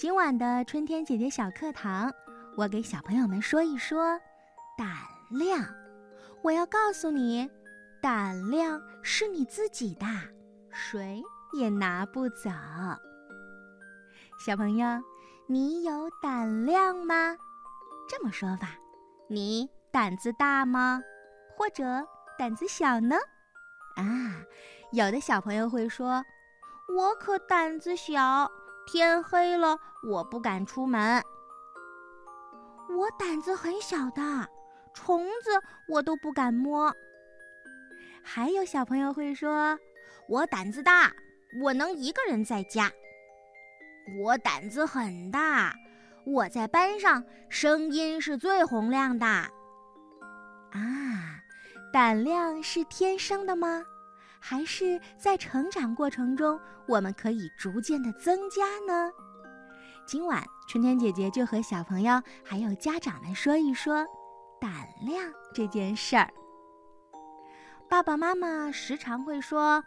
今晚的春天姐姐小课堂，我给小朋友们说一说胆量。我要告诉你，胆量是你自己的，谁也拿不走。小朋友，你有胆量吗？这么说吧，你胆子大吗？或者胆子小呢？啊，有的小朋友会说：“我可胆子小。”天黑了，我不敢出门。我胆子很小的，虫子我都不敢摸。还有小朋友会说：“我胆子大，我能一个人在家。”我胆子很大，我在班上声音是最洪亮的。啊，胆量是天生的吗？还是在成长过程中，我们可以逐渐的增加呢？今晚春天姐姐就和小朋友还有家长们说一说胆量这件事儿。爸爸妈妈时常会说：“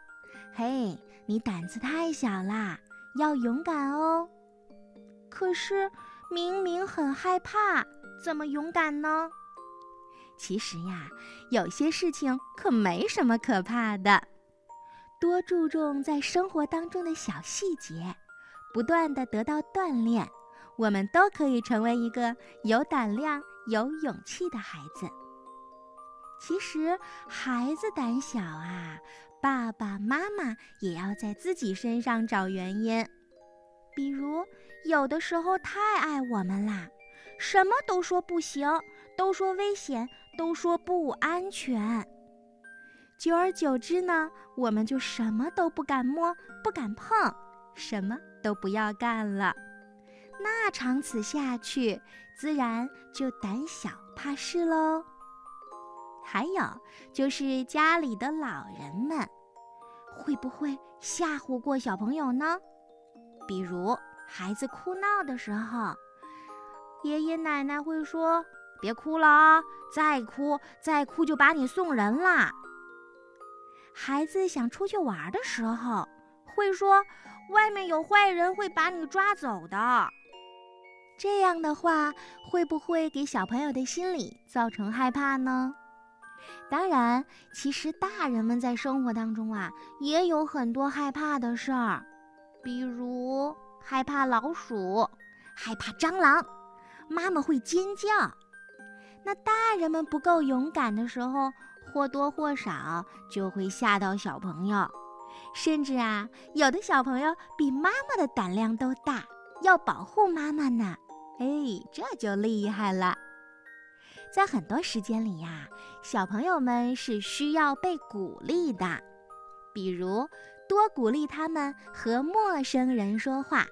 嘿，你胆子太小啦，要勇敢哦。”可是明明很害怕，怎么勇敢呢？其实呀，有些事情可没什么可怕的。多注重在生活当中的小细节，不断的得到锻炼，我们都可以成为一个有胆量、有勇气的孩子。其实孩子胆小啊，爸爸妈妈也要在自己身上找原因。比如有的时候太爱我们啦，什么都说不行，都说危险，都说不安全。久而久之呢，我们就什么都不敢摸、不敢碰，什么都不要干了。那长此下去，自然就胆小怕事喽。还有就是家里的老人们，会不会吓唬过小朋友呢？比如孩子哭闹的时候，爷爷奶奶会说：“别哭了啊，再哭再哭就把你送人啦。”孩子想出去玩的时候，会说：“外面有坏人，会把你抓走的。”这样的话，会不会给小朋友的心理造成害怕呢？当然，其实大人们在生活当中啊，也有很多害怕的事儿，比如害怕老鼠、害怕蟑螂，妈妈会尖叫。那大人们不够勇敢的时候。或多或少就会吓到小朋友，甚至啊，有的小朋友比妈妈的胆量都大，要保护妈妈呢。哎，这就厉害了。在很多时间里呀，小朋友们是需要被鼓励的，比如多鼓励他们和陌生人说话，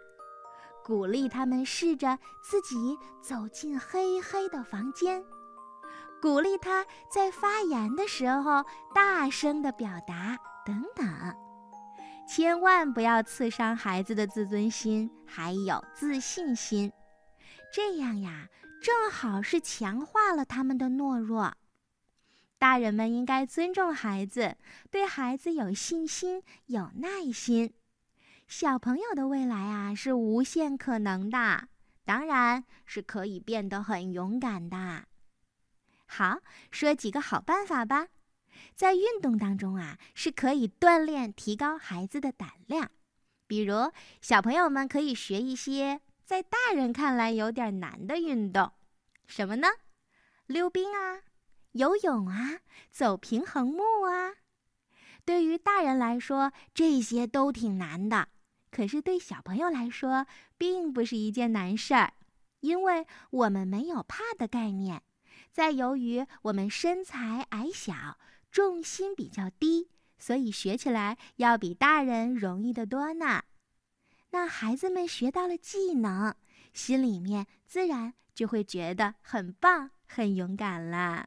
鼓励他们试着自己走进黑黑的房间。鼓励他在发言的时候大声的表达，等等，千万不要刺伤孩子的自尊心，还有自信心。这样呀，正好是强化了他们的懦弱。大人们应该尊重孩子，对孩子有信心、有耐心。小朋友的未来啊，是无限可能的，当然是可以变得很勇敢的。好，说几个好办法吧。在运动当中啊，是可以锻炼、提高孩子的胆量。比如，小朋友们可以学一些在大人看来有点难的运动，什么呢？溜冰啊，游泳啊，走平衡木啊。对于大人来说，这些都挺难的，可是对小朋友来说，并不是一件难事儿，因为我们没有怕的概念。再由于我们身材矮小，重心比较低，所以学起来要比大人容易得多呢。那孩子们学到了技能，心里面自然就会觉得很棒、很勇敢了。